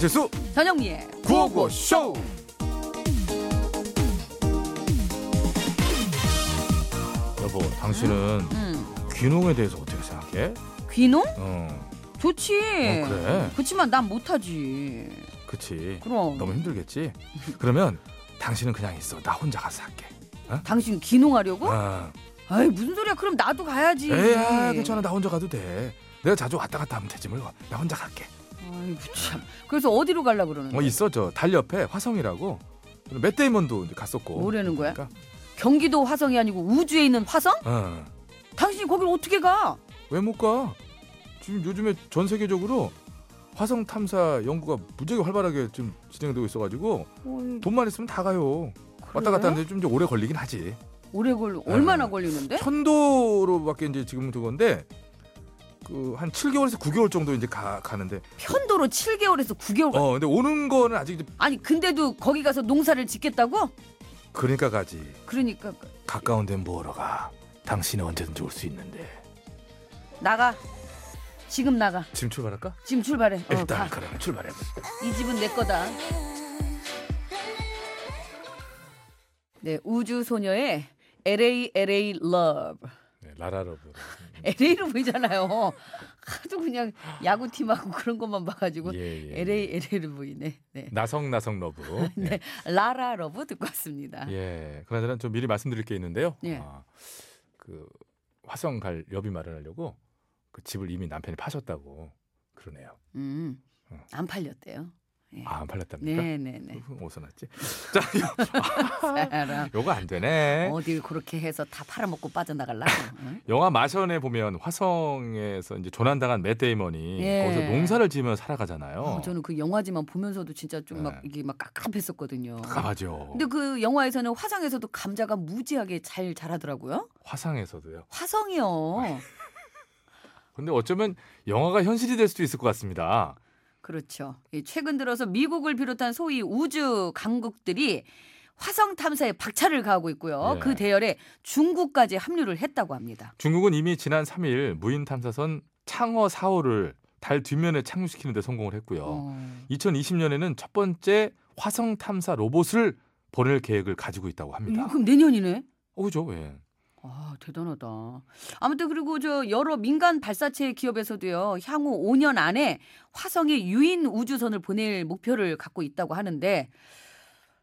배칠수 전영미의 구호고쇼 여보 당신은 음, 귀농에 대해서 어떻게 생각해? 귀농? 어, 좋지. 어 그래 그렇지만 난 못하지. 그치 그럼. 너무 힘들겠지 그러면 당신은 그냥 있어 나 혼자 가서 할게 당신 귀농하려고? 아, 아이 무슨 소리야? 그럼 나도 가야지. 에야 괜찮아 나 혼자 가도 돼 내가 자주 왔다 갔다 하면 되지 뭘나 혼자 갈게 아이고 참. 그래서 어디로 가려 그러는 어 거야? 있어 저 달 옆에 화성이라고 맷 데이먼도 이제 갔었고 뭐라는 거야? 그러니까, 경기도 화성이 아니고 우주에 있는 화성? 어. 당신이 거길 어떻게 가? 왜 못 가? 지금 요즘에 전 세계적으로 화성 탐사 연구가 무지하게 활발하게 지금 진행되고 있어가지고 어이, 돈만 있으면 다 가요. 왔다 갔다 하는데 좀 이제 오래 걸리긴 하지. 오래 걸 얼마나 네. 걸리는데? 편도로밖에 이제 지금 그건데 그 한 7개월에서 9개월 정도 이제 가 가는데 편도로 7개월에서 9개월. 어 근데 오는 거는 아직 이제 아니 근데도 거기 가서 농사를 짓겠다고? 그러니까 가지. 그러니까 가까운 데 뭐하러 가? 당신은 언제든지 올 수 있는데. 나가. 지금 나가. 지금 출발할까? 지금 출발해. 어, 일단 가. 그러면 출발해. 이 집은 내 거다. 네, 우주 소녀의 LA LA Love. 네, La La Love. LA로 보이잖아요. 하도 그냥 야구팀하고 그런 것만 봐가지고 예, 예. LA LA로 보이네. 네. 나성 나성 love. 네. La La Love 듣고 왔습니다. 예, 그나저나 좀 미리 말씀드릴 게 있는데요. 예. 아, 그 화성 갈 여비 마련하려고 그 집을 이미 남편이 파셨다고 그러네요. 음, 어. 안 팔렸대요. 예. 아, 안 팔렸답니까? 네네네. 어디서 났지? 자, 요- 요거 안 되네. 어딜 그렇게 해서 다 팔아먹고 빠져나갈라고. 응? 영화 마션에 보면 화성에서 이제 조난당한 맷 데이먼이 예. 거기서 농사를 지으며 살아가잖아요. 어, 저는 그 영화지만 보면서도 진짜 좀막 네. 이게 막 깝깝했었거든요. 깝깝하죠. 근데 그 영화에서는 화성에서도 감자가 무지하게 잘 자라더라고요. 화상에서도요. 화성이요. 근데 어쩌면 영화가 현실이 될 수도 있을 것 같습니다. 그렇죠. 이 최근 들어서 미국을 비롯한 소위 우주 강국들이 화성 탐사에 박차를 가하고 있고요. 예. 그 대열에 중국까지 합류를 했다고 합니다. 중국은 이미 지난 3일 무인 탐사선 창어 4호를 달 뒷면에 착륙시키는 데 성공을 했고요. 어. 2020년에는 첫 번째 화성 탐사 로봇을 보낼 계획을 가지고 있다고 합니다. 이거 그럼 내년이네. 어, 그죠? 예. 아, 대단하다. 아무튼 그리고 저 여러 민간 발사체 기업에서도요. 향후 5년 안에 화성에 유인 우주선을 보낼 목표를 갖고 있다고 하는데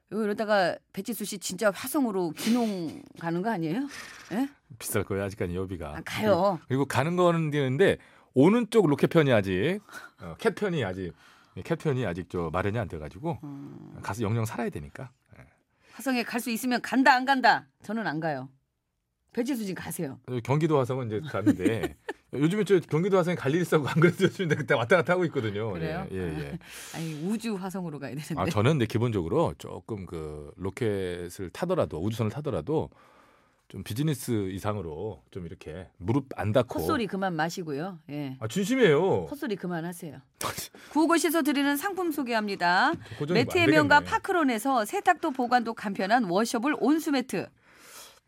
이러다가 배치수 씨 진짜 화성으로 귀농 가는 거 아니에요? 예? 비쌀 거예요, 아직까지 여비가. 아, 가요. 그리고 가는 거는 되는데 오는 쪽 로켓 편이 아직 어, 캣 편이 아직 캣 편이 아직 저 마련이 안 돼가지고 음, 가서 영영 살아야 되니까. 화성에 갈 수 있으면 간다 안 간다. 저는 안 가요. 배치수 씨 가세요. 경기도 화성은 이제 가는데 요즘에 저 경기도 화성에 갈일 있어고 안 그래도 요즘에 그때 왔다 갔다 하고 있거든요. 그래요? 예, 예, 예. 아니 우주 화성으로 가야 되는데. 아 저는 근데 기본적으로 조금 그 로켓을 타더라도 우주선을 타더라도 좀 비즈니스 이상으로 좀 이렇게 무릎 안 닿고. 헛소리 그만 마시고요. 예. 아 진심이에요. 헛소리 그만하세요. 구호고시에서 드리는 상품 소개합니다. 매트의 안 명가. 파크론에서 세탁도 보관도 간편한 washable 온수매트.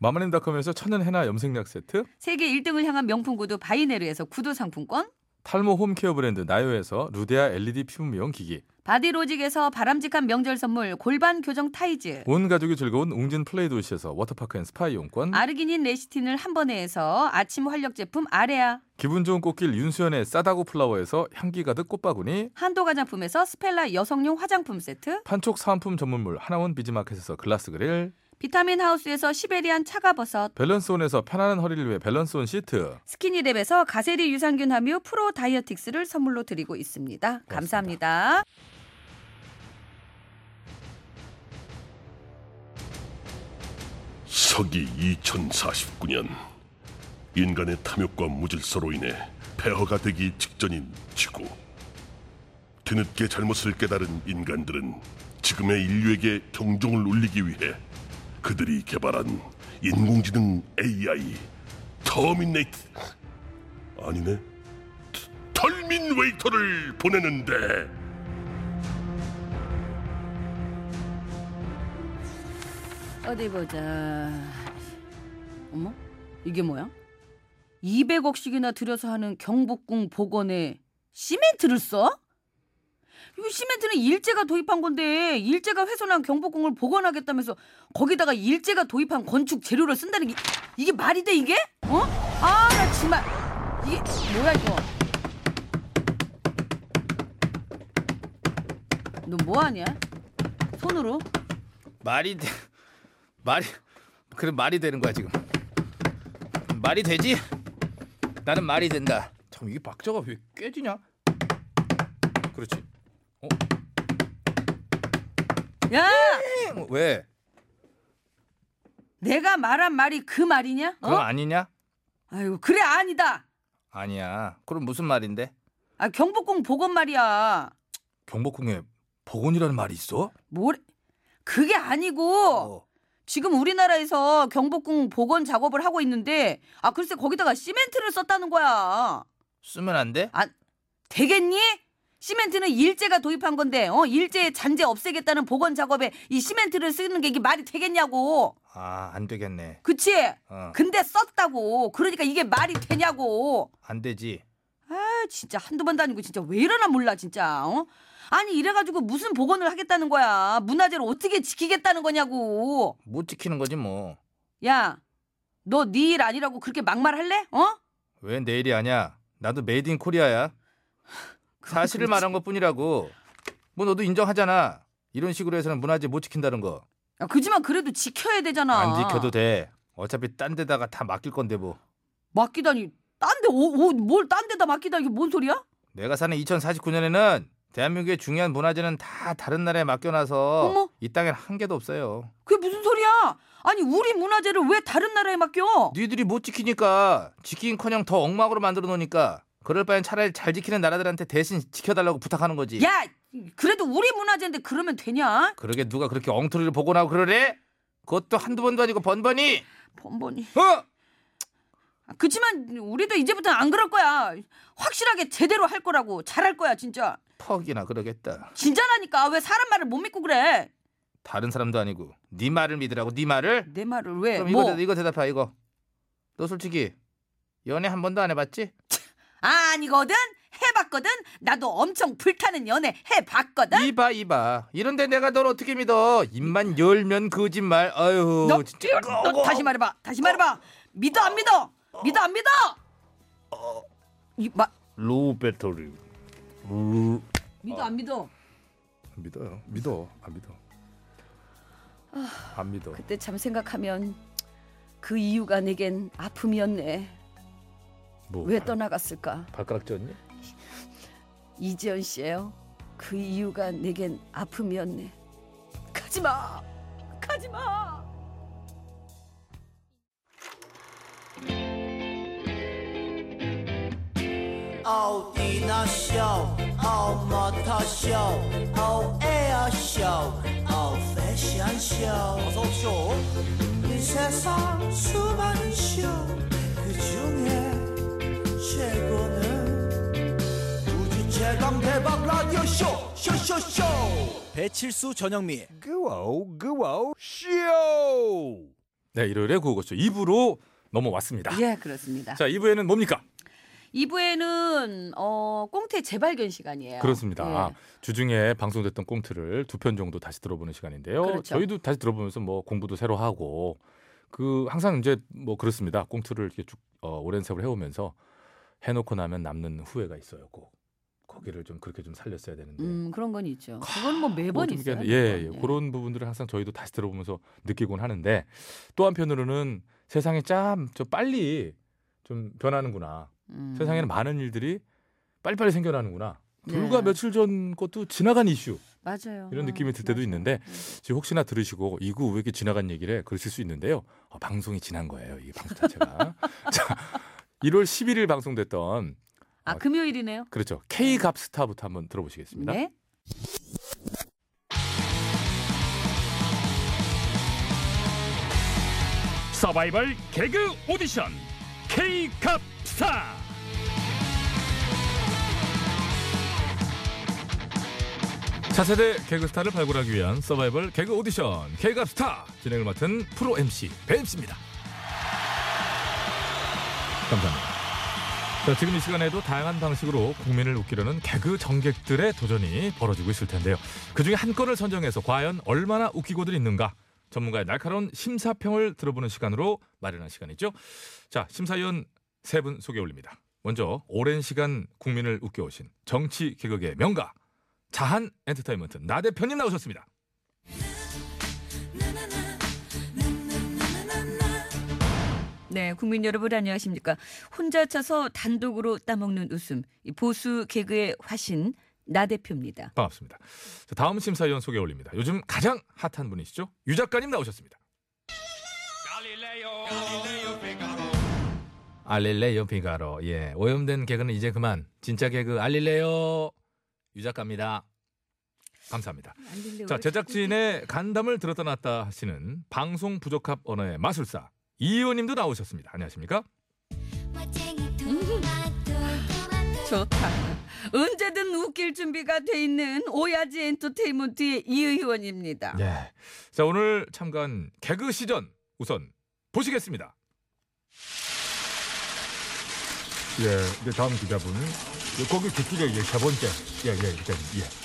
마마님닷컴에서 천연 헤나 염색약 세트, 세계 1등을 향한 명품 구두 바이네르에서 구두 상품권. 탈모 home care 브랜드 나요에서 루데아 LED 피부 미용 기기, 바디로직에서 바람직한 명절 선물 골반 교정 타이즈. 온 가족이 즐거운 웅진 플레이 도시에서 워터파크 and 스파 이용권, 아르기닌 레시틴을 한 번에 해서 아침 활력 제품 아레아. 기분 좋은 꽃길 윤수연의 싸다고 플라워에서 향기 가득 꽃바구니, 한도 화장품에서 스펠라 여성용 화장품 세트. 판촉 사은품 전문몰 하나원 비즈마켓에서 글라스 그릴, 비타민 하우스에서 시베리안 차가버섯. 밸런스온에서 편안한 허리를 위해 밸런스온 시트, 스키니랩에서 가세리 유산균 함유 프로 다이어틱스를 선물로 드리고 있습니다. 감사합니다. 서기 2049년 인간의 탐욕과 무질서로 인해 폐허가 되기 직전인 지구 뒤늦게 잘못을 깨달은 인간들은 지금의 인류에게 경종을 울리기 위해 그들이 개발한 인공지능 AI 터미네이트 아니네 터- 털민웨이터를 보내는데 어디 보자. 어머? 이게 뭐야? 200억씩이나 들여서 하는 경복궁 복원에 시멘트를 써? 이거 시멘트는 일제가 도입한 건데 일제가 훼손한 경복궁을 복원하겠다면서 거기다가 일제가 도입한 건축 재료를 쓴다는 게 이게 말이 돼 이게? 어? 아 나 정말 이게 뭐야 이거? 너 뭐하냐? 손으로? 말이 돼 말이 그래 말이 되는 거야 지금 말이 되지 나는 말이 된다 참 이게 박자가 왜 깨지냐? 그렇지. 야 어, 왜 내가 말한 말이 그 말이냐? 그거 어? 아니냐 아이고 그래 아니다. 아니야 그럼 무슨 말인데 아 경복궁 복원 말이야. 경복궁에 복원이라는 말이 있어? 뭘? 그게 아니고 어. 지금 우리나라에서 경복궁 복원 작업을 하고 있는데 아 글쎄 거기다가 시멘트를 썼다는 거야. 쓰면 안 돼? 되겠니? 시멘트는 일제가 도입한 건데 어 일제의 잔재 없애겠다는 복원 작업에 이 시멘트를 쓰는 게 이게 말이 되겠냐고. 아 안 되겠네 그치? 어, 근데 썼다고. 그러니까 이게 말이 되냐고. 안 되지 아 진짜 한두 번도 아니고 진짜 왜 이러나 몰라 진짜. 어? 아니 이래가지고 무슨 복원을 하겠다는 거야. 문화재를 어떻게 지키겠다는 거냐고. 못 지키는 거지 뭐 왜 야, 너 네 일 아니라고 그렇게 막말할래? 어? 내 일이 아니야 나도 made in Korea야 사실을. 말한 것 뿐이라고 뭐 너도 인정하잖아 이런 식으로 해서는 문화재 못 지킨다는 거 안 야, 그지만 그래도 지켜야 되잖아. 지켜도 돼 어차피 딴 데다가 다 맡길 건데 뭐 맡기다니. 딴데 뭘딴 데다 맡기다 이게 뭔 소리야? 내가 사는 2049년에는 대한민국의 중요한 문화재는 다 다른 나라에 맡겨놔서 어머. 이 땅엔 한 개도 없어요. 그게 무슨 소리야? 아니 우리 문화재를 왜 다른 나라에 맡겨? 니들이 못 지키니까 지키긴커녕 더 엉망으로 만들어 놓으니까 그럴 바엔 차라리 잘 지키는 나라들한테 대신 지켜달라고 부탁하는 거지. 야, 그래도 우리 문화재인데 그러면 되냐? 그러게 누가 그렇게 엉터리를 복원하고 그러래? 그것도 한두 번도 아니고 번번이. 번번이. 어? 그치만 우리도 이제부터 안 그럴 거야. 확실하게 제대로 할 거라고 잘할 거야 진짜. 퍽이나 그러겠다. 진짜라니까 왜 사람 말을 못 믿고 그래? 다른 사람도 아니고 네 말을 믿으라고 네 말을? 내 말을 왜? 그럼 뭐? 이거 대- 이거 대답해 이거. 너 솔직히 연애 한 번도 안 해봤지? 아니거든. 해봤거든. 나도 엄청 불타는 연애 해봤거든. 이봐 이봐 이런데 내가 널 어떻게 믿어 입만 열면 거짓말 아유 너, 진짜 너 다시 말해봐. 다시 말해봐. 믿어 안 믿어? 믿어 안 믿어? 이마 low battery 믿어 안 믿어? 믿어요. 믿어. 안 믿어. 안 믿어. 그때 참 생각하면 그 이유가 내겐 아픔이었네. 뭐 왜 떠나갔을까? 발가락 쪘니? 이지연 씨예요. 그 이유가 내겐 아픔이었네. 가지 마. 가지 마. 어디나 쇼, 어 모터 쇼, 어 에어 쇼, 어 패션 쇼. 어서 쇼. 이 세상 수많은 쇼, 그 중에 최고는 우주 최강 대박 라디오 쇼, 쇼쇼쇼. 배칠수 전영미. 그와우 그와우 쇼 네, 일요일에 구호고쇼 2부로 넘어왔습니다. 예, 그렇습니다. 자, 2부에는 뭡니까? 2부에는 어, 꽁태 재발견 시간이에요. 그렇습니다. 예. 주중에 방송됐던 꽁트를 두 편 정도 다시 들어보는 시간인데요. 그렇죠. 저희도 다시 들어보면서 뭐 공부도 새로 하고 그 항상 이제 뭐 그렇습니다. 꽁트를 이렇게 쭉 어, 오랜 세월 해오면서 해놓고 나면 남는 후회가 있어요. 꼭 거기를 좀 그렇게 좀 살렸어야 되는데. 음, 그런 건 있죠. 그건 뭐 매번 뭐좀 있어요. 예, 예, 매번. 그런 부분들을 항상 저희도 다시 들어보면서 느끼곤 하는데 또 한편으로는 세상이 참 저 빨리 좀 변하는구나. 음. 세상에는 많은 일들이 빨리빨리 생겨나는구나. 불과 네. 며칠 전 것도 지나간 이슈 맞아요. 이런 어, 느낌이 들 때도 맞아요. 있는데 음. 지금 혹시나 들으시고 이거 왜 이렇게 지나간 얘기를 해? 그러실 수 있는데요. 어, 방송이 지난 거예요. 이 방송 자체가. 자, 1월 11일 방송됐던 아, 금요일이네요. 그렇죠. K 갑 스타부터 한번 들어보시겠습니다. 네. 서바이벌 개그 오디션 K캅스타 차세대 개그스타를 발굴하기 위한 서바이벌 개그 오디션 K갑 스타 진행을 맡은 프로 MC 배임씨입니다. 감사합니다. 자, 지금 이 시간에도 다양한 방식으로 국민을 웃기려는 개그 정객들의 도전이 벌어지고 있을 텐데요. 그중에 한 건을 선정해서 과연 얼마나 웃기고들 있는가 전문가의 날카로운 심사평을 들어보는 시간으로 마련한 시간이죠. 자, 심사위원 세 분 소개 올립니다. 먼저 오랜 시간 국민을 웃겨오신 정치 개그의 명가 자한 엔터테인먼트 나 대표님 나오셨습니다. 네, 국민 여러분 안녕하십니까? 혼자 차서 단독으로 따먹는 웃음, 이 보수 개그의 화신 나 대표입니다. 반갑습니다. 자, 다음 심사위원 소개 올립니다. 요즘 가장 핫한 분이시죠? 유 작가님 나오셨습니다. 알릴레요 피가로. 예, 오염된 개그는 이제 그만. 진짜 개그 알릴레요 유 작가입니다. 감사합니다. 자, 제작진의 간담을 들었다 놨다 하시는 방송 부적합 언어의 마술사 이 의원님도 나오셨습니다. 안녕하십니까? 좋다. 언제든 웃길 준비가 돼 있는 오야지 엔터테인먼트의 이 의원입니다. 예. 자, 오늘 참가한 개그 시전 우선 보시겠습니다. 예, 이제 다음 기자분. 거기 뒷길에 이제 세 번째. 예, 예, 기자님. 예.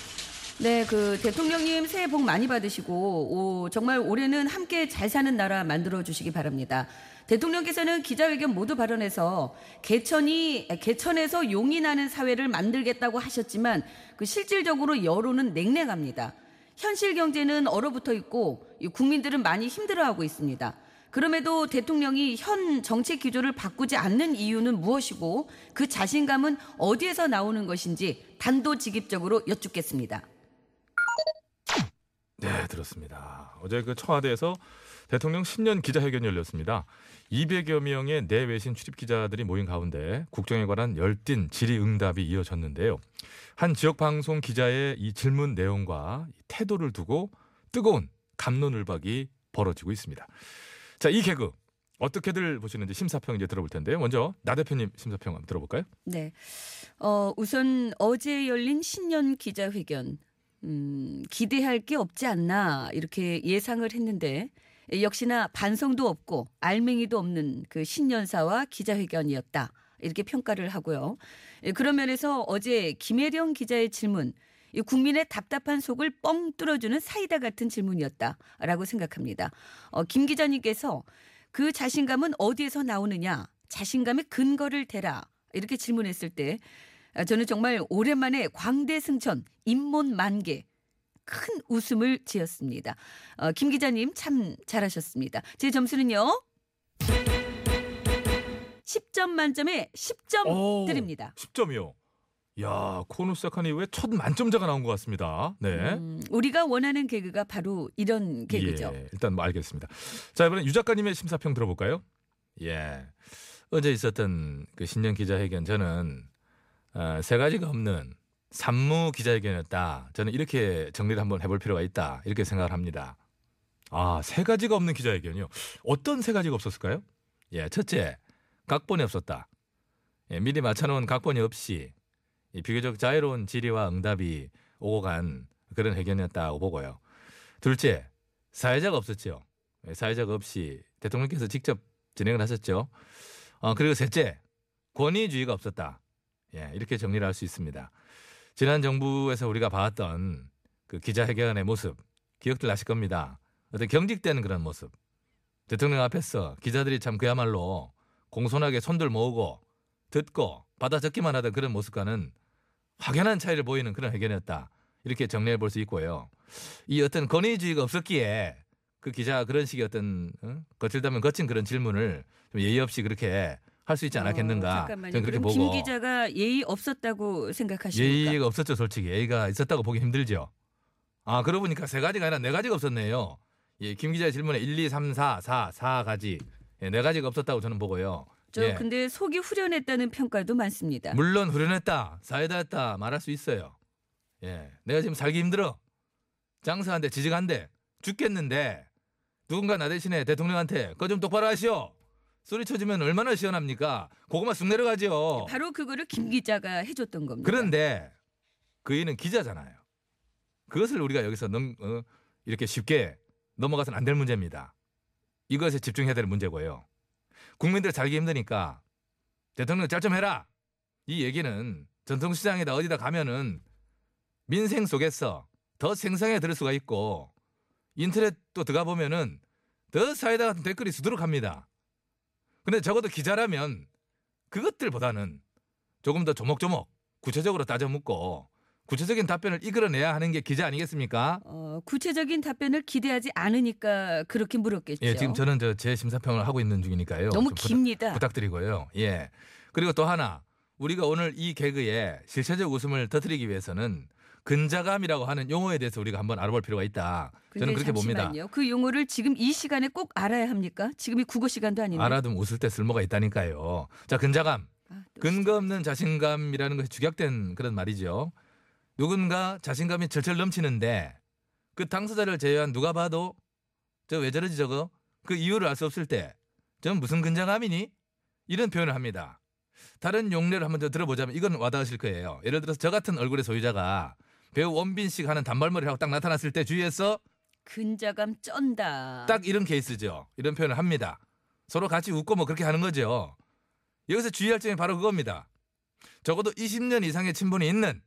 네, 그 대통령님 새해 복 많이 받으시고 오, 정말 올해는 함께 잘 사는 나라 만들어 주시기 바랍니다. 대통령께서는 기자회견 모두 발언해서 개천이 개천에서 용이 나는 사회를 만들겠다고 하셨지만 그 실질적으로 여론은 냉랭합니다. 현실 경제는 얼어붙어 있고 이 국민들은 많이 힘들어하고 있습니다. 그럼에도 대통령이 현 정책 기조를 바꾸지 않는 이유는 무엇이고 그 자신감은 어디에서 나오는 것인지 단도직입적으로 여쭙겠습니다. 네, 들었습니다. 어제 그 청와대에서 대통령 신년 기자회견이 열렸습니다. 200여 명의 내외신 출입 기자들이 모인 가운데 국정에 관한 열띤 질의응답이 이어졌는데요. 한 지역 방송 기자의 이 질문 내용과 태도를 두고 뜨거운 감론을박이 벌어지고 있습니다. 자, 이 개그 어떻게들 보시는지 심사평 이제 들어볼 텐데요. 먼저 나 대표님 심사평 한번 들어볼까요? 네. 어, 우선 어제 열린 신년 기자회견 음, 기대할 게 없지 않나 이렇게 예상을 했는데 역시나 반성도 없고 알맹이도 없는 그 신년사와 기자회견이었다. 이렇게 평가를 하고요. 예, 그런 면에서 어제 김혜령 기자의 질문, 이 국민의 답답한 속을 뻥 뚫어주는 사이다 같은 질문이었다라고 생각합니다. 어, 김 기자님께서 그 자신감은 어디에서 나오느냐, 자신감의 근거를 대라 이렇게 질문했을 때 아, 저는 정말 오랜만에 광대 승천, 잇몸 만개 큰 웃음을 지었습니다. 어, 김 기자님 참 잘하셨습니다. 제 점수는요. 10점 만점에 10점 오, 드립니다. 10점이요. 야, 코너 시작한 이후에 첫 만점자가 나온 것 같습니다. 네. 음, 우리가 원하는 개그가 바로 이런 개그죠. 예, 일단 뭐 알겠습니다. 자, 이번엔 유 작가님의 심사평 들어볼까요? 예. 어제 있었던 그 신년 기자회견 저는 어, 세 가지가 없는 산무 기자회견이었다. 저는 이렇게 정리를 한번 해볼 필요가 있다. 이렇게 생각을 합니다. 아, 세 가지가 없는 기자회견이요. 어떤 세 가지가 없었을까요? 예, 첫째, 각본이 없었다. 예, 미리 맞춰놓은 각본이 없이 이 비교적 자유로운 질의와 응답이 오고 간 그런 회견이었다고 보고요. 둘째, 사회자가 없었죠. 예, 사회자가 없이 대통령께서 직접 진행을 하셨죠. 어, 그리고 셋째, 권위주의가 없었다. 예, 이렇게 정리를 할 수 있습니다. 지난 정부에서 우리가 봐왔던 그 기자회견의 모습 기억들 나실 겁니다. 어떤 경직되는 그런 모습. 대통령 앞에서 기자들이 참 그야말로 공손하게 손들 모으고 듣고 받아 적기만 하던 그런 모습과는 확연한 차이를 보이는 그런 회견이었다. 이렇게 정리해 볼 수 있고요. 이 어떤 권위주의가 없었기에 그 기자가 그런 식의 어떤 어? 거칠다면 거친 그런 질문을 좀 예의 없이 그렇게 할 수 있지 않았겠는가. 어, 잠깐만요. 저는 그렇게 보고 김 기자가 예의 없었다고 생각하십니까? 예의가 없었죠, 솔직히. 예의가 있었다고 보기 힘들죠. 아, 그러고 보니까 세 가지가 아니라 네 가지가 없었네요. 예, 김 기자의 질문에 1, 2, 3, 4, 4, 4가지. 예, 네 가지가 없었다고 저는 보고요. 저 예. 근데 속이 후련했다는 평가도 많습니다. 물론 후련했다, 사이다였다 말할 수 있어요. 예, 내가 지금 살기 힘들어. 장사한데 지직한데 죽겠는데 누군가 나 대신에 대통령한테 그거 좀 똑바로 하시오. 소리 쳐주면 얼마나 시원합니까? 그거만 쑥 내려가죠. 바로 그거를 김 기자가 해줬던 겁니다. 그런데 그이는 기자잖아요. 그것을 우리가 여기서 넘, 어, 이렇게 쉽게 넘어가서는 안 될 문제입니다. 이것에 집중해야 될 문제고요. 국민들 살기 힘드니까 대통령 짤 좀 해라. 이 얘기는 전통시장에다 어디다 가면은 민생 속에서 더 생생하게 들을 수가 있고 인터넷 또 들어가 보면은 더 사이다 같은 댓글이 수두룩합니다. 근데 적어도 기자라면 그것들보다는 조금 더 조목조목 구체적으로 따져 묻고 구체적인 답변을 이끌어내야 하는 게 기자 아니겠습니까? 어, 구체적인 답변을 기대하지 않으니까 그렇게 물었겠죠. 예, 지금 저는 저 제 심사평을 하고 있는 중이니까요. 너무 좀 부탁- 깁니다. 부탁드리고요. 예. 그리고 또 하나 우리가 오늘 이 개그에 실체적 웃음을 터뜨리기 위해서는 근자감이라고 하는 용어에 대해서 우리가 한번 알아볼 필요가 있다. 저는 그렇게 봅니다. 잠시만요. 그 용어를 지금 이 시간에 꼭 알아야 합니까? 지금이 국어 시간도 아닌데. 알아두면 웃을 때 쓸모가 있다니까요. 자, 근자감. 아, 또 근거 없는 자신감이라는 것이 축약된 그런 말이죠. 누군가 자신감이 절철 넘치는데 그 당사자를 제외한 누가 봐도 저 왜 저러지 저거 그 이유를 알 수 없을 때 저는 무슨 근자감이니 이런 표현을 합니다. 다른 용례를 한번 더 들어보자면 이건 와닿으실 거예요. 예를 들어서 저 같은 얼굴의 소유자가 배우 원빈 씨가 하는 단발머리 하고 딱 나타났을 때 주위에서 근자감 쩐다. 딱 이런 케이스죠. 이런 표현을 합니다. 서로 같이 웃고 뭐 그렇게 하는 거죠. 여기서 주의할 점이 바로 그겁니다. 적어도 20년 이상의 친분이 있는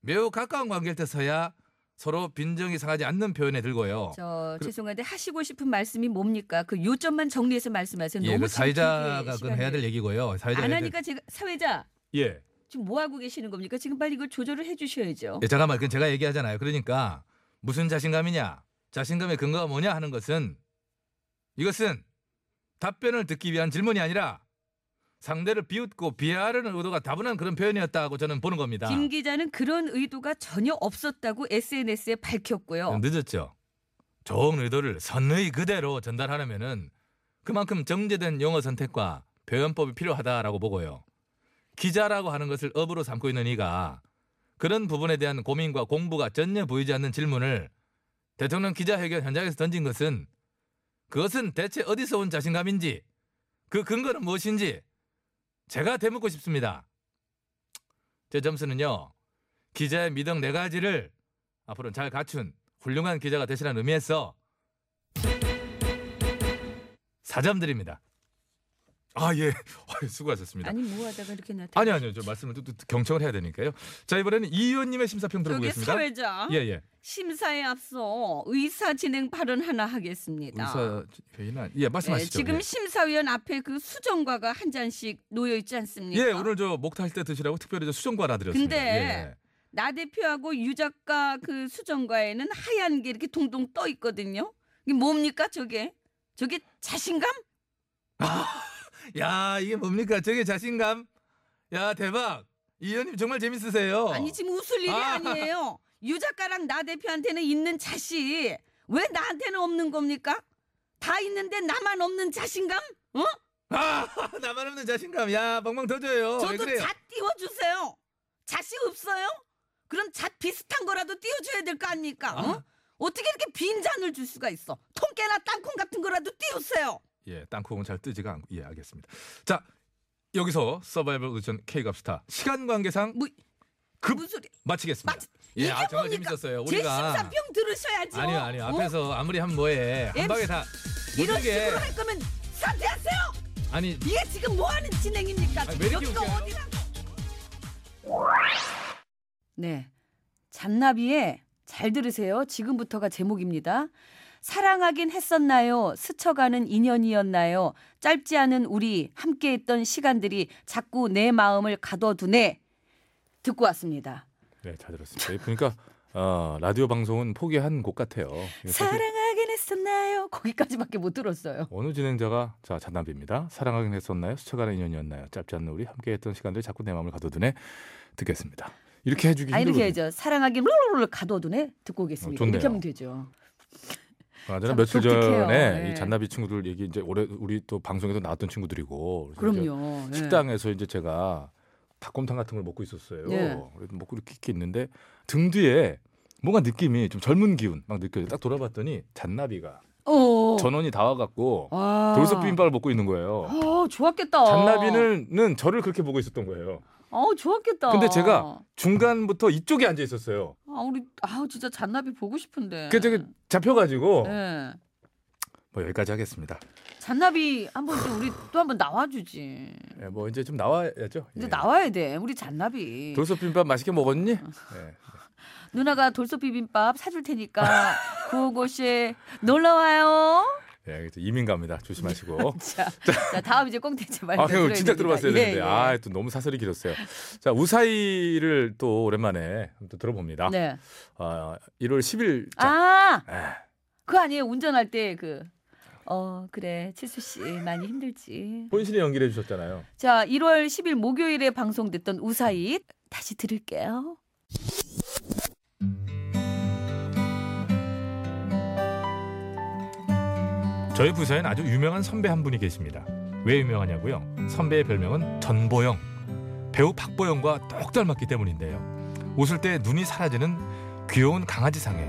매우 가까운 관계일 때서야 서로 빈정이 상하지 않는 표현에 들고요. 저 그럼- 죄송한데 하시고 싶은 말씀이 뭡니까? 그 요점만 정리해서 말씀하세요. 예, 너무 그 사회자가 그건 해야 될 얘기고요. 사회자가 안 하니까 제가 사회자 예. 지금 뭐 하고 계시는 겁니까? 지금 빨리 이걸 조절을 해주셔야죠. 예, 잠깐만, 그건 제가 얘기하잖아요. 그러니까 무슨 자신감이냐, 자신감의 근거가 뭐냐 하는 것은 이것은 답변을 듣기 위한 질문이 아니라 상대를 비웃고 비하하려는 의도가 다분한 그런 표현이었다고 저는 보는 겁니다. 김 기자는 그런 의도가 전혀 없었다고 SNS에 밝혔고요. 늦었죠. 좋은 의도를 선의 그대로 전달하려면은 그만큼 정제된 용어 선택과 표현법이 필요하다라고 보고요. 기자라고 하는 것을 업으로 삼고 있는 이가 그런 부분에 대한 고민과 공부가 전혀 보이지 않는 질문을 대통령 기자회견 현장에서 던진 것은 그것은 대체 어디서 온 자신감인지 그 근거는 무엇인지 제가 되묻고 싶습니다. 제 점수는요. 기자의 미덕 네 가지를 앞으로는 잘 갖춘 훌륭한 기자가 되시라는 의미에서 4점 드립니다. 아, 예. 아유, 수고하셨습니다. 아니 뭐 하다가 이렇게 나타? 아니, 아니요. 저 말씀을 또, 또 경청을 해야 되니까요. 자, 이번에는 이 의원님의 심사평 저기 들어보겠습니다. 사회자 예, 예. 심사에 앞서 의사 진행 발언 하나 하겠습니다. 의사 회의는 예, 네, 말씀하시죠. 지금 예. 심사위원 앞에 그 수정과가 한 잔씩 놓여 있지 않습니까? 예, 오늘 저 목탈 때 드시라고 특별히 저 수정과 하나 드렸습니다. 근데 예. 나 대표하고 유 작가 그 수정과에는 하얀 게 이렇게 동동 떠 있거든요. 이게 뭡니까 저게? 저게 자신감? 야, 이게 뭡니까? 저게 자신감? 야, 대박. 이 의원님 정말 재밌으세요. 아니 지금 웃을 일이 어. 아. 아. 니에요유 작가랑 나 대표한테는 있는 자시 왜 나한테는 없는 겁니까? 다 있는데 나만 없는 자신감? 어? 아, 나만 없는 자신감. 야, 뻥뻥 터져요. 왜 저도 그래요? 잣 띄워주세요. 잣이 없어요? 그럼 잣 비슷한 거라도 띄워줘야 될 거 아닙니까? 어? 아. 어떻게 이렇게 빈 잔을 줄 수가 있어? 통깨나 땅콩 같은 거라도 띄우세요. 예, 땅콩은 잘 뜨지가 않고 예, 알겠습니다. 자, 여기서 서바이벌 오디션 K갑스타 시간 관계상 뭐 급 무슨 소리? 마치겠습니다. 마치- 예, 이게 아, 정말 뭡니까? 재밌었어요. 제 우리가 심사평 들으셔야죠. 아니요, 아니요. 어? 앞에서 아무리 하면 뭐해. 한 MC 방에 다 이런 모든 게 식으로 할 거면 사퇴하세요. 아니 이게 지금 뭐 하는 진행입니까? 아니, 왜 이렇게 여기가 웃겨요? 어디라고? 네. 잔나비의 잘 들으세요. 지금부터가 제목입니다. 사랑하긴 했었나요? 스쳐가는 인연이었나요? 짧지 않은 우리 함께했던 시간들이 자꾸 내 마음을 가둬두네. 듣고 왔습니다. 네, 잘 들었습니다. 보니까 어, 라디오 방송은 포기한 곡 같아요. 사실 사랑하긴 했었나요? 거기까지밖에 못 들었어요. 어느 진행자가 자 잔나비입니다. 사랑하긴 했었나요? 스쳐가는 인연이었나요? 짧지 않는 우리 함께했던 시간들 자꾸 내 마음을 가둬두네. 듣겠습니다. 이렇게 해주기 아 이렇게 힘들거든요. 해야죠. 사랑하긴 룰루루 가둬두네. 듣고 오겠습니다. 어, 좋네요. 이렇게 하면 되죠. 맞아요. 참 며칠 독특해요. 전에 네. 이 잔나비 친구들 얘기 이제 올해 우리 또 방송에도 나왔던 친구들이고 그래서 이제 그럼요. 예. 식당에서 이제 제가 닭곰탕 같은 걸 먹고 있었어요. 네. 그래도 먹고 이렇게 이렇게 있는데 등 뒤에 뭔가 느낌이 좀 젊은 기운 막 느껴져. 딱 돌아봤더니 잔나비가 어. 전원이 다 와갖고 와. 돌솥 비빔밥을 먹고 있는 거예요. 어, 좋았겠다. 잔나비는 는 저를 그렇게 보고 있었던 거예요. 어, 좋았겠다. 근데 제가 중간부터 이쪽에 앉아 있었어요. 아, 우리 아, 진짜 잔나비 보고 싶은데. 그 되게 잡혀가지고 예. 뭐 여기까지 하겠습니다. 잔나비 한번 좀 우리 또 한번 나와주지. 예, 뭐 이제 좀 나와야죠. 이제 예. 나와야 돼. 우리 잔나비. 돌솥 비빔밥 맛있게 먹었니? 어. 예. 누나가 돌솥 비빔밥 사줄 테니까 구호고쇼에 놀러 와요. 예, 그래서 이민 갑니다. 조심하시고. 자, 자 다음 이제 꽁텐츠 말씀 아, 형 들어야 진짜. 들어봤어야 예, 되는데. 예. 아, 또 너무 사설이 길었어요. 자, 우사이를 또 오랜만에 또 들어봅니다. 네. 아, 1월 10일. 자, 아, 에, 그 아니에요. 운전할 때 그. 어 그래 칠수 씨 많이 힘들지. 본신이 연기를 해주셨잖아요. 자 1월 10일 목요일에 방송됐던 우사잇 다시 들을게요. 저희 부서엔 아주 유명한 선배 한 분이 계십니다. 왜 유명하냐고요? 선배의 별명은 전보영. 배우 박보영과 똑 닮았기 때문인데요. 웃을 때 눈이 사라지는 귀여운 강아지상에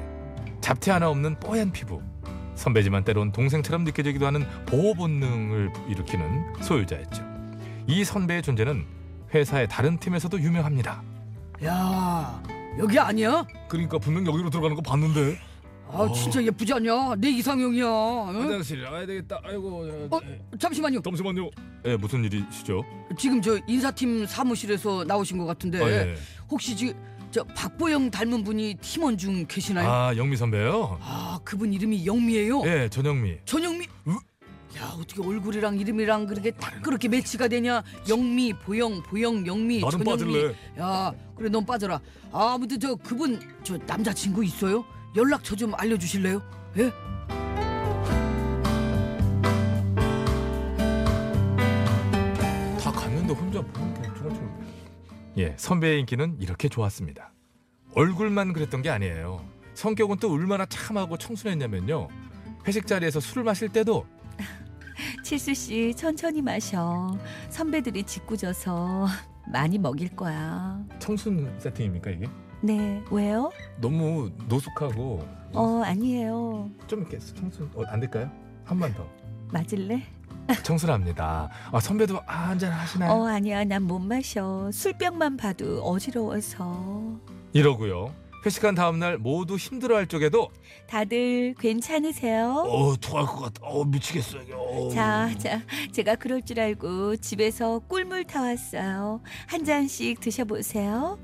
잡티 하나 없는 뽀얀 피부. 선배지만 때론 동생처럼 느껴지기도 하는 보호 본능을 일으키는 소유자였죠. 이 선배의 존재는 회사의 다른 팀에서도 유명합니다. 야 여기 아니야? 그러니까 분명 여기로 들어가는 거 봤는데. 아 진짜 예쁘지 않냐? 내 이상형이야. 응? 화장실 나가야 되겠다. 아이고. 어 잠시만요. 잠시만요. 예, 무슨 일이시죠? 지금 저 인사팀 사무실에서 나오신 것 같은데 아, 예. 혹시 저 박보영 닮은 분이 팀원 중 계시나요? 아, 아, 영미 선배요? 그분 이름이 영미예요. 예, 전영미. 전영미. 야 어떻게 얼굴이랑 이름이랑 그렇게 딱 그렇게 매치가 되냐? 영미, 보영, 보영, 영미, 나는 전영미. 빠질래. 야 그래 넌 빠져라. 아, 아무튼 저 그분 저 남자친구 있어요? 연락처 좀 알려주실래요? 예? 다 갔는데 혼자 보는 게 중간중간. 예, 선배의 인기는 이렇게 좋았습니다. 얼굴만 그랬던 게 아니에요. 성격은 또 얼마나 참하고 청순했냐면요. 회식 자리에서 술을 마실 때도 칠수 씨 천천히 마셔. 선배들이 짓궂어서 많이 먹일 거야. 청순 세팅입니까 이게? 네 왜요? 너무 노숙하고 어 아니에요. 좀 이렇게 청순 어, 안 될까요? 한 번 더. 맞을래? 청순합니다. 아 선배도 아, 한잔 하시나요? 어 아니야 난 못 마셔. 술병만 봐도 어지러워서. 이러고요. 회식한 다음 날 모두 힘들어할 쪽에도 다들 괜찮으세요? 어 토할 것 같아. 어 미치겠어요. 어. 자, 자, 제가 그럴 줄 알고 집에서 꿀물 타왔어요. 한 잔씩 드셔보세요.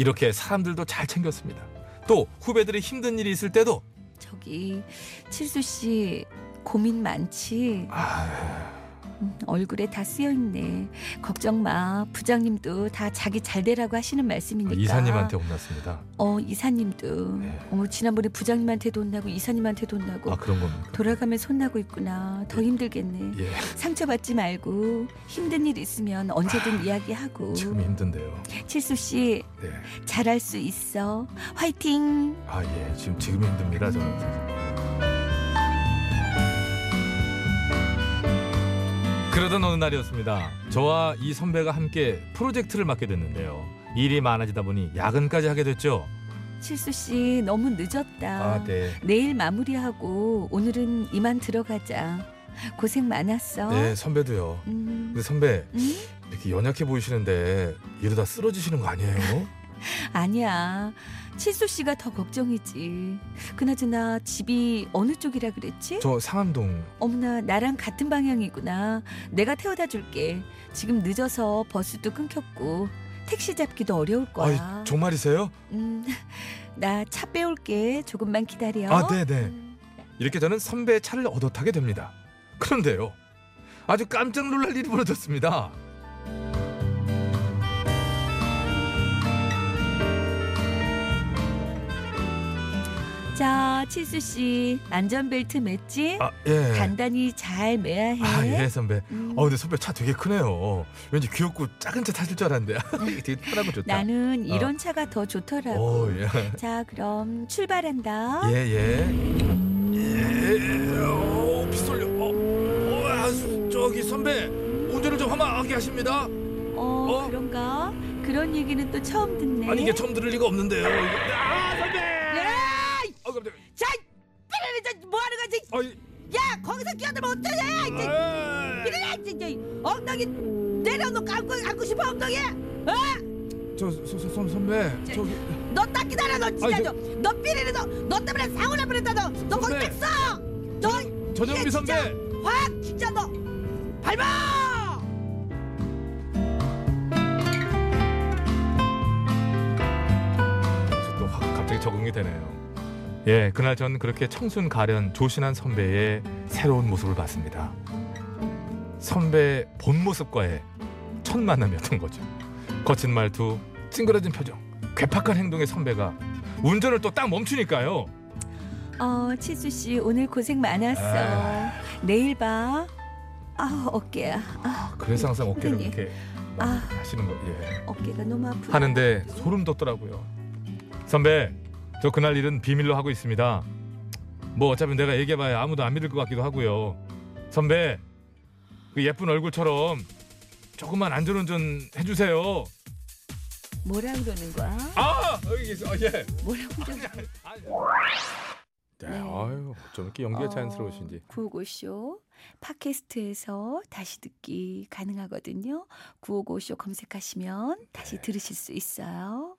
이렇게 사람들도 잘 챙겼습니다. 또 후배들이 힘든 일이 있을 때도 저기 칠수 씨 고민 많지? 아, 음, 얼굴에 다 쓰여 있네. 걱정 마. 부장님도 다 자기 잘 되라고 하시는 말씀이니까. 이사님한테 혼났습니다. 어, 이사님도. 네. 어머, 지난번에 부장님한테도 혼나고 이사님한테도 혼나고. 아 그런 겁니까? 돌아가면서 혼나고 있구나. 더 힘들겠네. 예, 상처받지 말고 힘든 일 있으면 언제든 이야기하고. 지금 힘든데요. 칠수 씨 네. 잘할 수 있어. 화이팅. 아 예, 지금 지금 힘듭니다 저는. 그러던 어느 날이었습니다. 저와 이 선배가 함께 프로젝트를 맡게 됐는데요. 일이 많아지다 보니 야근까지 하게 됐죠. 칠수 씨 너무 늦었다. 아, 네. 내일 마무리하고 오늘은 이만 들어가자. 고생 많았어. 네, 선배도요. 음, 근데 선배 음? 이렇게 연약해 보이시는데 이러다 쓰러지시는 거 아니에요? 아니야. 칠수 씨가 더 걱정이지. 그나저나 집이 어느 쪽이라 그랬지? 저 상암동. 어머나 나랑 같은 방향이구나. 내가 태워다 줄게. 지금 늦어서 버스도 끊겼고 택시 잡기도 어려울 거야. 아, 정말이세요? 음, 나 차 빼올게. 조금만 기다려. 아, 네, 네. 음. 이렇게 저는 선배의 차를 얻어 타게 됩니다. 그런데요. 아주 깜짝 놀랄 일이 벌어졌습니다. 자, 칠수 씨 안전벨트 맸지? 아, 예. 단단히 잘 매야 해. 아, 예, 선배. 음, 어, 근데 선배 차 되게 크네요. 왠지 귀엽고 작은 차 타실 줄 알았는데 되게 편하고 좋다. 나는 이런 차가 더 좋더라고. 오, 예. 자, 그럼 출발한다. 예, 예. 예. 오, 빗솔려. 어, 어, 아, 저기 선배. 운전을 좀 험하게 하십니다. 어, 어? 그런가? 그런 얘기는 또 처음 듣네. 아니 이게 처음 들을 리가 없는데요. 아, 선배. 자, 삐리리 뭐 하는 거지? 아이. 야, 거기서 끼어들면 어떡해? 이제 아, 삐리리 진짜 엉덩이 내려놓고 안고 안고 싶어 엉덩이. 어? 저 서, 서, 선 선배. 저- 저기 너딱 기다려 너 진짜 아니, 너, 너 삐리리 너, 너 때문에 사고 날 뻔했다 너. 너 거기 선배. 딱 서. 너저 전영미 선배. 확 진짜 너 밟아. 또 확 갑자기 적응이 되네요. 예, 그날 전 그렇게 청순 가련 조신한 선배의 새로운 모습을 봤습니다. 선배 본 모습과의 첫 만남이었던 거죠. 거친 말투, 찡그러진 표정, 괴팍한 행동의 선배가 운전을 또 딱 멈추니까요. 어, 치수 씨 오늘 고생 많았어. 아. 내일 봐. 아, 어깨야. 아, 아, 그래서 항상 어깨를 선생님. 이렇게 막 아. 하시는 거, 예. 어깨가 너무 아프다. 하는데 소름 돋더라고요. 선배, 저 그날 일은 비밀로 하고 있습니다. 뭐 어차피 내가 얘기해봐야 아무도 안 믿을 것 같기도 하고요. 선배, 그 예쁜 얼굴처럼 조금만 안전운전 해주세요. 뭐라 그러는 거야? 아, 여기 있어. 예. 뭐라고 좀 네. 네. 아유, 어쩜 이렇게 연기가 자연스러우신지. 구호고쇼 팟캐스트에서 다시 듣기 가능하거든요. 구호고쇼 검색하시면 다시 네. 들으실 수 있어요.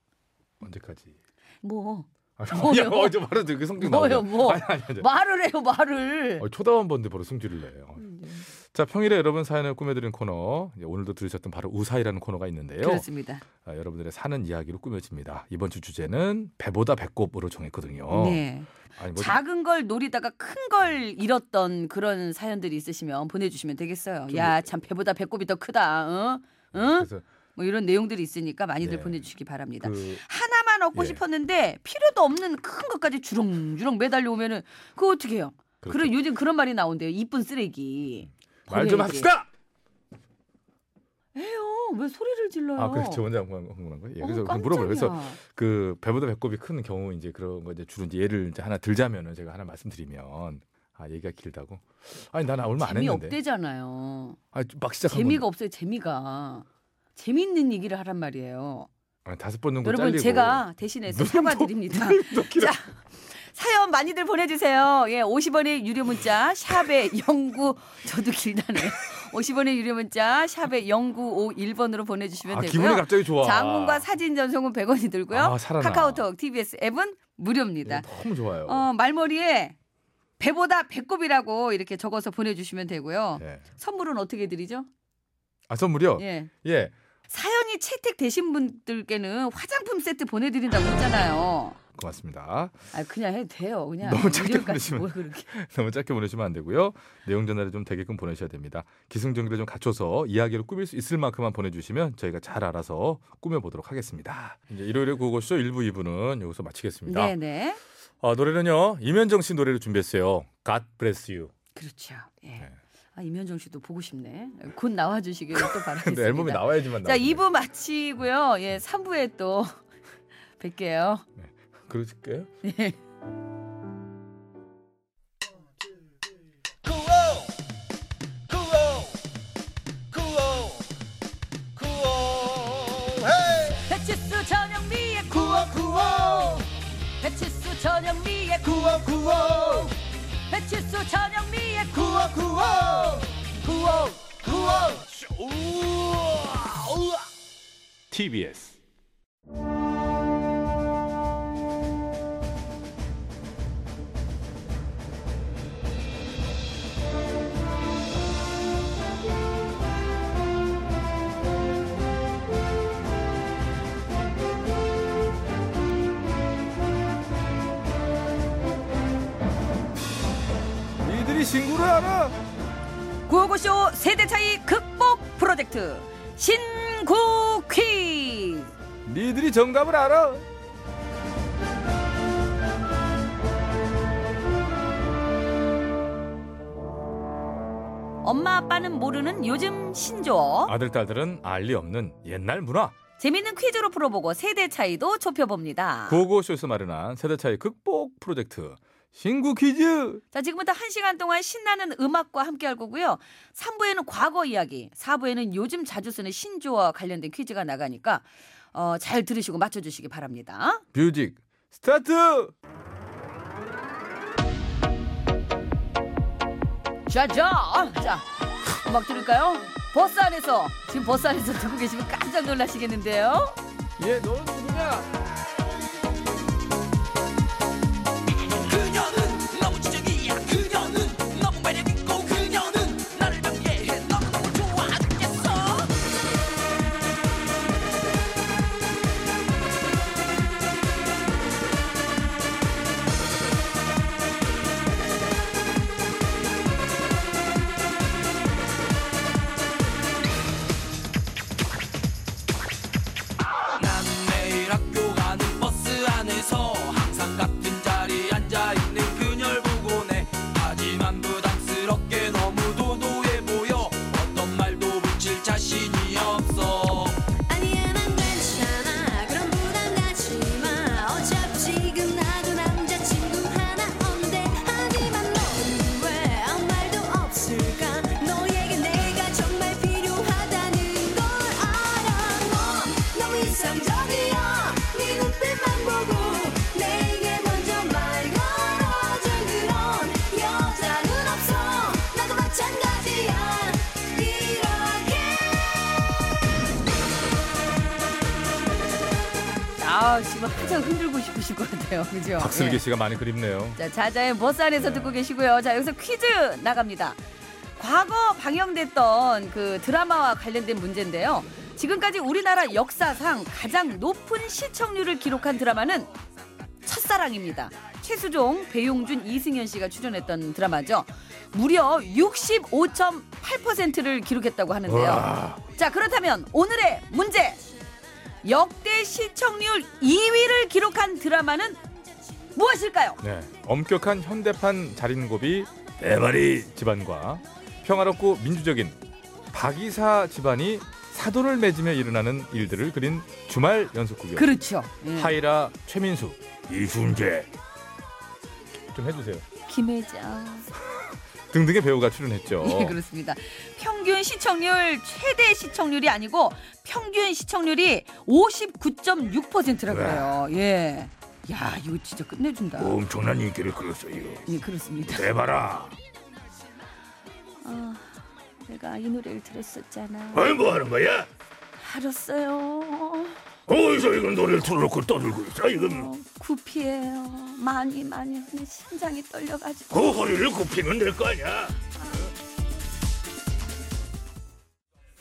언제까지? 뭐 아, 뭐요? 야, 어제 바로 그 성질 뭐요, 나오네. 뭐? 아니 아니 아니. 말을 해요 말을. 어, 초다운 번데 바로 승질을 내요. 음. 자 평일에 여러분 사연을 꾸며드리는 코너 오늘도 들으셨던 바로 우사이라는 코너가 있는데요. 그렇습니다. 아, 여러분들의 사는 이야기로 꾸며집니다. 이번 주 주제는 배보다 배꼽으로 정했거든요. 네. 아니 뭐 작은 걸 노리다가 큰 걸 잃었던 그런 사연들이 있으시면 보내주시면 되겠어요. 좀야참 배보다 배꼽이 더 크다. 어? 응? 그래서 뭐 이런 내용들이 있으니까 많이들 네. 보내주시기 바랍니다. 그 하나만 얻고 예. 싶었는데 필요도 없는 큰 것까지 주렁주렁 매달려 오면은 그거 어떻게 해요? 그렇죠. 그래 요즘 그런 말이 나온대요. 이쁜 쓰레기. 말 좀. 합시다. 해요. 왜 소리를 질러요? 아 그렇죠 먼저 흥분한 거예요. 예, 어, 그래서 깜짝이야. 물어봐요. 그래서 그 배보다 배꼽이 큰 경우 이제 그런 거 이제 주로 이제 예를 이제 하나 들자면은 제가 하나 말씀드리면 아 얘기가 길다고. 아니 나는 얼마 안 했는데. 없대잖아요. 아막 시작한 재미가 건데. 없어요. 재미가 재밌는 얘기를 하란 말이에요. 아니, 다섯 번 정도 여러분 잘리고. 제가 대신해서 사과드립니다. 자, 사연 많이들 보내주세요. 예, 50원의 유료 문자 샵에 09 저도 길다네요. 50원의 유료 문자 샵에 0951번으로 보내주시면 아 되고요. 기분이 갑자기 좋아. 장문과 사진 전송은 100원이 들고요. 아. 카카오톡, TBS 앱은 무료입니다. 예, 너무 좋아요. 어, 말머리에 배보다 배꼽이라고 이렇게 적어서 보내주시면 되고요. 네. 선물은 어떻게 드리죠? 아 선물이요? 예. 예. 사연이 채택되신 분들께는 화장품 세트 보내드린다고 했잖아요. 고맙습니다. 아 그냥 해도 돼요. 그냥 너무 짧게 보내시면-. 너무 짧게 보내시면 안 되고요. 내용 전달을 좀 되게끔 보내셔야 됩니다. 기승전결을 좀 갖춰서 이야기를 꾸밀 수 있을 만큼만 보내주시면 저희가 잘 알아서 꾸며 보도록 하겠습니다. 이제 일요일에 구호쇼 1부, 2부는 여기서 마치겠습니다. 네네. 아, 노래는요. 이면정 씨 노래를 준비했어요. God bless you. 그렇죠. 예. 네. 아 이면정 씨도 보고 싶네. 곧 나와주시기를 또 근데 바라겠습니다. 앨범이 나와야지만 자 나오는데. 2부 마치고요. 예, 3부에 또 뵐게요. 그러실까요? 예. 배치수 전영미의 구호 구호 배치수 전영미의 구호 구호 구호 구호 TBS. 구호고쇼 세대 차이 극복 프로젝트 신구 퀴즈 니들이 정답을 알아? 엄마 아빠는 모르는 요즘 신조어 아들 딸들은 알리 없는 옛날 문화. 재밌는 퀴즈로 풀어보고 세대 차이도 좁혀봅니다. 고고쇼에서 마련한 세대 차이 극복 프로젝트 신구 퀴즈. 자, 지금부터 한시간 동안 신나는 음악과 함께 할 거고요. 3부에는 과거 이야기, 4부에는 요즘 자주 쓰는 신조어 관련된 퀴즈가 나가니까 어, 잘 들으시고 맞춰 주시기 바랍니다. Music start. 자 자, 자, 음악 들을까요? 버스 안에서 지금 버스 안에서 듣고 계시면 깜짝 놀라시겠는데요. 얘 너는 누구냐? 한참 흔들고 싶으실 것 같아요. 그죠? 박슬기 예. 씨가 많이 그립네요. 자, 자자의 버스 안에서 듣고 계시고요. 자, 여기서 퀴즈 나갑니다. 과거 방영됐던 그 드라마와 관련된 문제인데요. 지금까지 우리나라 역사상 가장 높은 시청률을 기록한 드라마는 첫사랑입니다. 최수종, 배용준, 이승현 씨가 출연했던 드라마죠. 무려 65.8%를 기록했다고 하는데요. 와, 자, 그렇다면 오늘의 문제. 역대 시청률 2위를 기록한 드라마는 무엇일까요? 네. 엄격한 현대판 자린고비 대바리 집안과 평화롭고 민주적인 박이사 집안이 사돈을 맺으며 일어나는 일들을 그린 주말 연속극이요. 그렇죠. 예. 하이라, 최민수, 이순재 좀 해주세요. 김혜자. 등등의 배우가 출연했죠. 예, 그렇습니다. 평균 시청률 최대 시청률이 아니고 평균 시청률이 59.6%라 그래요. 예. 야, 이거 진짜 끝내준다. 엄청난 인기를 끌었어요. 예, 그렇습니다. 대바라. 아, 내가 이 노래를 들었었잖아. 아니 뭐 하는 거야? 알았어요. 어디서 이건 노래를 틀어놓고 떠들고 있어? 이건 어, 구피예요. 많이 많이 근데 심장이 떨려가지고. 그 허리를 굽히면 될 거 아니야.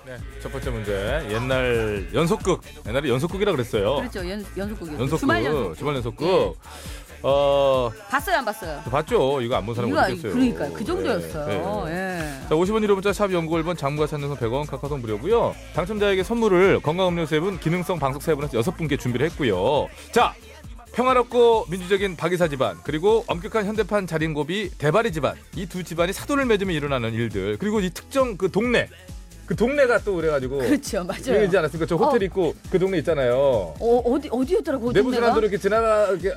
네, 첫 번째 문제. 옛날 연속극. 옛날에 연속극이라 그랬어요. 그렇죠. 연 연속극이요. 연속극. 주말 연속극. 주말 연속극. 어, 봤어요, 안 봤어요? 봤죠. 이거 안 본 사람 이거 어디 있겠어요. 그러니까 그 정도였어요. 예, 예. 예. 자, 50원 1호 문자 샵 연구 1번 장무가 찾는 선 100원 카카오톡 무료고요. 당첨자에게 선물을 건강음료 3분, 기능성 방석 3분에서 6분께 준비를 했고요. 자, 평화롭고 민주적인 박이사 집안 그리고 엄격한 현대판 자린고비 대바리 집안 이 두 집안이 사돈을 맺으며 일어나는 일들 그리고 이 특정 그 동네 그 동네가 또 그래가지고 그렇죠, 맞아요. 유명하지 않았습니까? 저 호텔 있고 그 동네 있잖아요. 어, 어디 어디였더라고? 그 내부 동네가? 사람들 이렇게 지나가 이렇게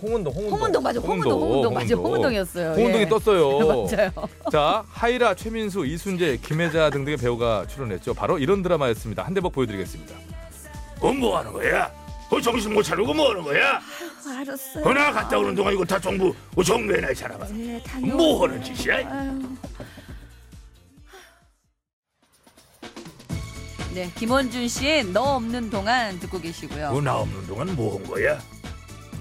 홍은동, 홍은동, 홍은동 맞아, 홍은동, 홍은동 맞아, 홍은동이었어요. 홍은동이 예. 떴어요. 맞아요. 자, 하이라, 최민수, 이순재, 김혜자 등등의 배우가 출연했죠. 바로 이런 드라마였습니다. 한 대목 보여드리겠습니다. 어, 뭐 하는 거야? 어, 정신 못 차리고 뭐 하는 거야? 알았어요. 어, 나 갔다 오는 동안 이거 다 정부 어, 이 사람아. 네. 뭐 하는 짓이야? 아유. 네, 김원준 씨의 너 없는 동안 듣고 계시고요. 어, 나 없는 동안 뭐 한 거야?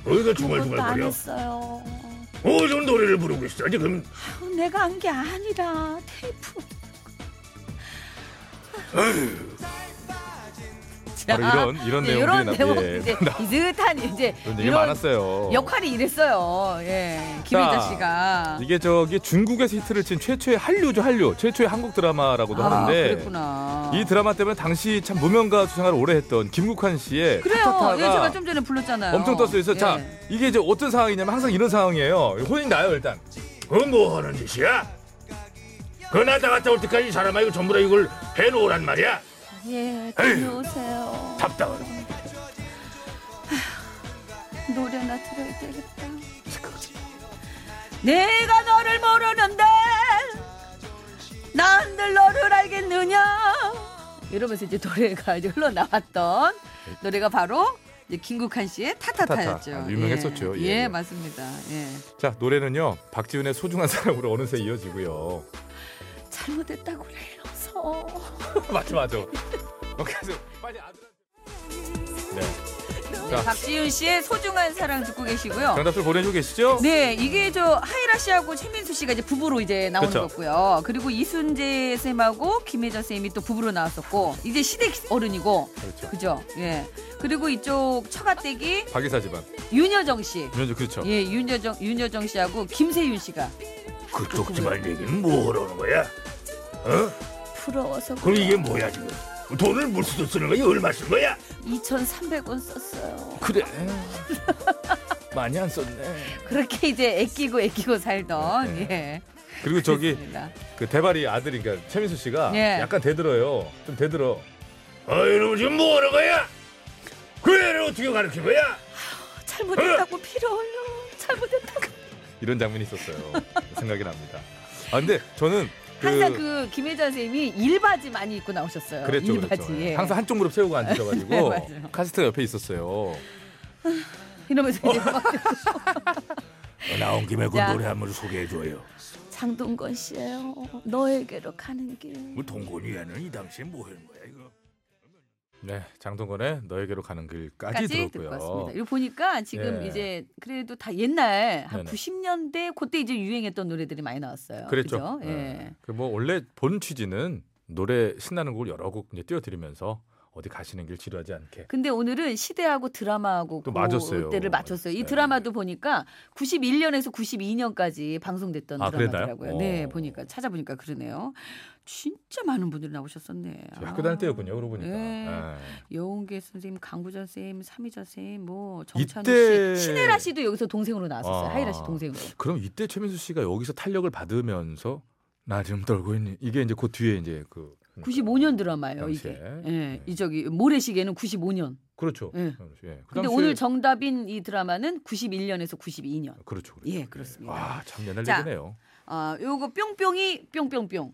어, 이거 그것도 안 중얼중얼 거려. 했어요. 어, 좀 노래를 부르고 있어. 지금 아유, 내가 한 게 아니라 테이프. 바로 이런 이런 네, 내용들이 이런 나- 대목 예. 이제 비슷한 이제 이런 얘기 많았어요. 역할이 이랬어요. 예, 김혜자 자, 씨가. 이게 저기 중국에서 히트를 친 최초의 한류죠 한류 최초의 한국 드라마라고도 아, 하는데 그랬구나. 이 드라마 때문에 당시 참 무명 가수 생활을 오래 했던 김국환 씨의 그래요. 타타타가 예, 제가 좀 전에 불렀잖아요. 엄청 떴어요. 그래서 예. 자 이게 이제 어떤 상황이냐면 항상 이런 상황이에요. 혼이 나요 일단. 그뭐 하는 짓이야? 그 나다 갔다 올 때까지 이 사람아 이거 전부 다 이걸 해놓으란 말이야. 예, 다녀오세요. 답답한. 노래나 들어야 되겠다. 내가 너를 모르는데 난들 너를 알겠느냐? 이러면서 이제 노래가 이제 흘러나왔던 노래가 바로 이제 김국한 씨의 타타타였죠. 타타타. 아, 유명했었죠. 예, 예, 예, 예. 맞습니다. 예. 자 노래는요 박지훈의 소중한 사람으로 어느새 이어지고요. 잘못했다고 그래 서 맞죠 맞죠. 그래서 빨리 아들한테. 네. 네, 자 박지윤 씨의 소중한 사랑 듣고 계시고요. 정답들 보내주고 계시죠? 네, 이게 저 하이라 씨하고 최민수 씨가 이제 부부로 이제 나오는 그쵸. 거고요. 그리고 이순재 쌤하고 김혜자 쌤이 또 부부로 나왔었고 이제 시댁 어른이고 그렇죠. 그죠? 예. 그리고 이쪽 처가댁이 박이사 집안. 윤여정 씨. 윤현주 그렇죠. 예, 윤여정 윤여정 씨하고 김세윤 씨가 그쪽 집안 얘기는 뭐하러 는 거야? 어? 부러워서 그럼 이게 뭐야 지금? 돈을 물수도 쓰는 거야? 얼마 쓴 거야? 2,300원 썼어요. 그래. 많이 안 썼네. 그렇게 이제 애끼고 애끼고 살던 네. 예. 그리고 저기 그렇습니다. 그 대발이 아들이 그러니까 최민수 씨가 예. 약간 대들어요. 좀 대들어. 아 이놈 지금 뭐 하는 거야? 그 애를 어떻게 가르친 거야? 잘못했다고 필요 올려. 잘못했다고. 이런 장면이 있었어요. 생각이 납니다. 아 근데 저는 그 항상 그 김혜자 쌤이 일바지 많이 입고 나오셨어요. 그랬죠, 일바지. 그랬죠. 예. 항상 한쪽 무릎 세우고 앉으셔가지고 네, 맞아요. 카스트가 옆에 있었어요. 이러면서 이제 막 나온 김에 그 자. 노래 한 번 소개해줘요. 장동건 씨예요. 너에게로 가는 길. 뭐 동건이야는 이 당시에 뭐 하는 거야? 네, 장동건의 너에게로 가는 길까지 까지 듣고 들었고요. 왔습니다. 이거 보니까 지금 예. 이제 그래도 다 옛날 한 네네. 90년대 그때 이제 유행했던 노래들이 많이 나왔어요. 그랬죠. 그죠? 예. 네. 그뭐 원래 본 취지는 노래 신나는 곡을 여러 곡 이제 띄워드리면서 어디 가시는 길 지루하지 않게. 근데 오늘은 시대하고 드라마하고 또 맞았어요. 때를 맞췄어요. 이 네. 드라마도 보니까 91년에서 92년까지 방송됐던 아, 드라마더라고요. 네, 어. 보니까 찾아보니까 그러네요. 진짜 많은 분들이 나오셨었네. 학교 다닐 때였군요. 그러고 보니까. 네. 예. 여운계 선생님, 강구전 선생님, 삼희전 선생님, 뭐 정찬우 이때- 씨, 신혜라 씨도 여기서 동생으로 나왔었어요. 아. 하이라 씨 동생으로. 그럼 이때 최민수 씨가 여기서 탄력을 받으면서 나 지금 떨고 있니? 이게 이제 그 뒤에 이제 그 95년 드라마예요. 이게. 예. 네. 이 저기 모래시계는 95년. 그렇죠. 예. 예. 그 근데 당시에- 오늘 정답인 이 드라마는 91년에서 92년. 그렇죠. 그렇죠. 예, 그렇습니다. 와, 참 옛날 자, 얘기네요. 아, 요거 뿅뿅이 뿅뿅뿅.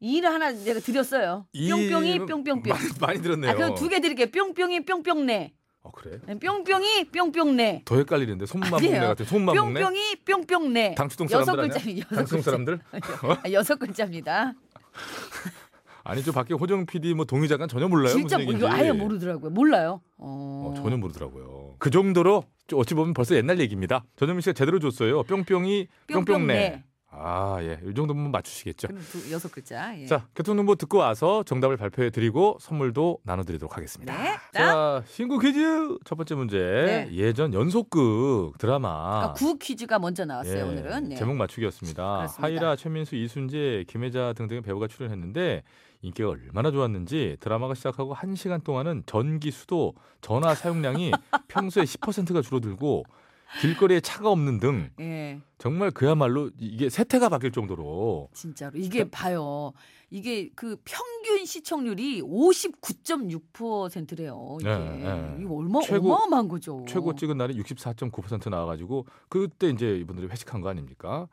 이를 하나 내가 드렸어요. 뿅뿅이 뿅뿅뿅. 많이, 많이 들었네요. 아, 그럼 두 개 드릴게요. 뿅뿅이 뿅뿅내. 어, 그래? 네, 뿅뿅이 뿅뿅내. 더 헷갈리는데. 먹네 같은 손만 먹네. 뿅뿅이 뿅뿅내. 당수동 여섯 사람들 글자, 아니야? 여섯 글자. 사람들? 아, 여섯 글자입니다. 아니죠. 밖에 호정 PD 뭐 동희 작가 전혀 몰라요. 진짜. 이거 아예 모르더라고요. 몰라요. 어. 어, 전혀 모르더라고요. 그 정도로 어찌 보면 벌써 옛날 얘기입니다. 전현민 씨가 제대로 줬어요. 뿅뿅이 뿅뿅내. 뿅뿅내. 아, 예. 이 정도면 맞추시겠죠. 그럼 두, 여섯 글자. 예. 자, 교통정보 듣고 와서 정답을 발표해 드리고 선물도 나눠 드리도록 하겠습니다. 네. 자, 신구 퀴즈 첫 번째 문제. 네. 예전 연속극 드라마. 그러니까 구 퀴즈가 먼저 나왔어요 예, 오늘은. 네. 제목 맞추기였습니다. 그렇습니다. 하이라, 최민수, 이순재, 김혜자 등등의 배우가 출연했는데 인기가 얼마나 좋았는지 드라마가 시작하고 1시간 동안은 전기 수도 전화 사용량이 평소에 10%가 줄어들고 길거리에 차가 없는 등 예. 정말 그야말로 이게 세태가 바뀔 정도로 진짜로 이게 봐요. 이게 그 평균 시청률이 59.6%래요. 이게 네, 네. 이거 얼마 최고- 어마어마한 거죠. 최고 찍은 날이 64.9% 나와가지고 그때 이제 이분들이 회식한 거 아닙니까?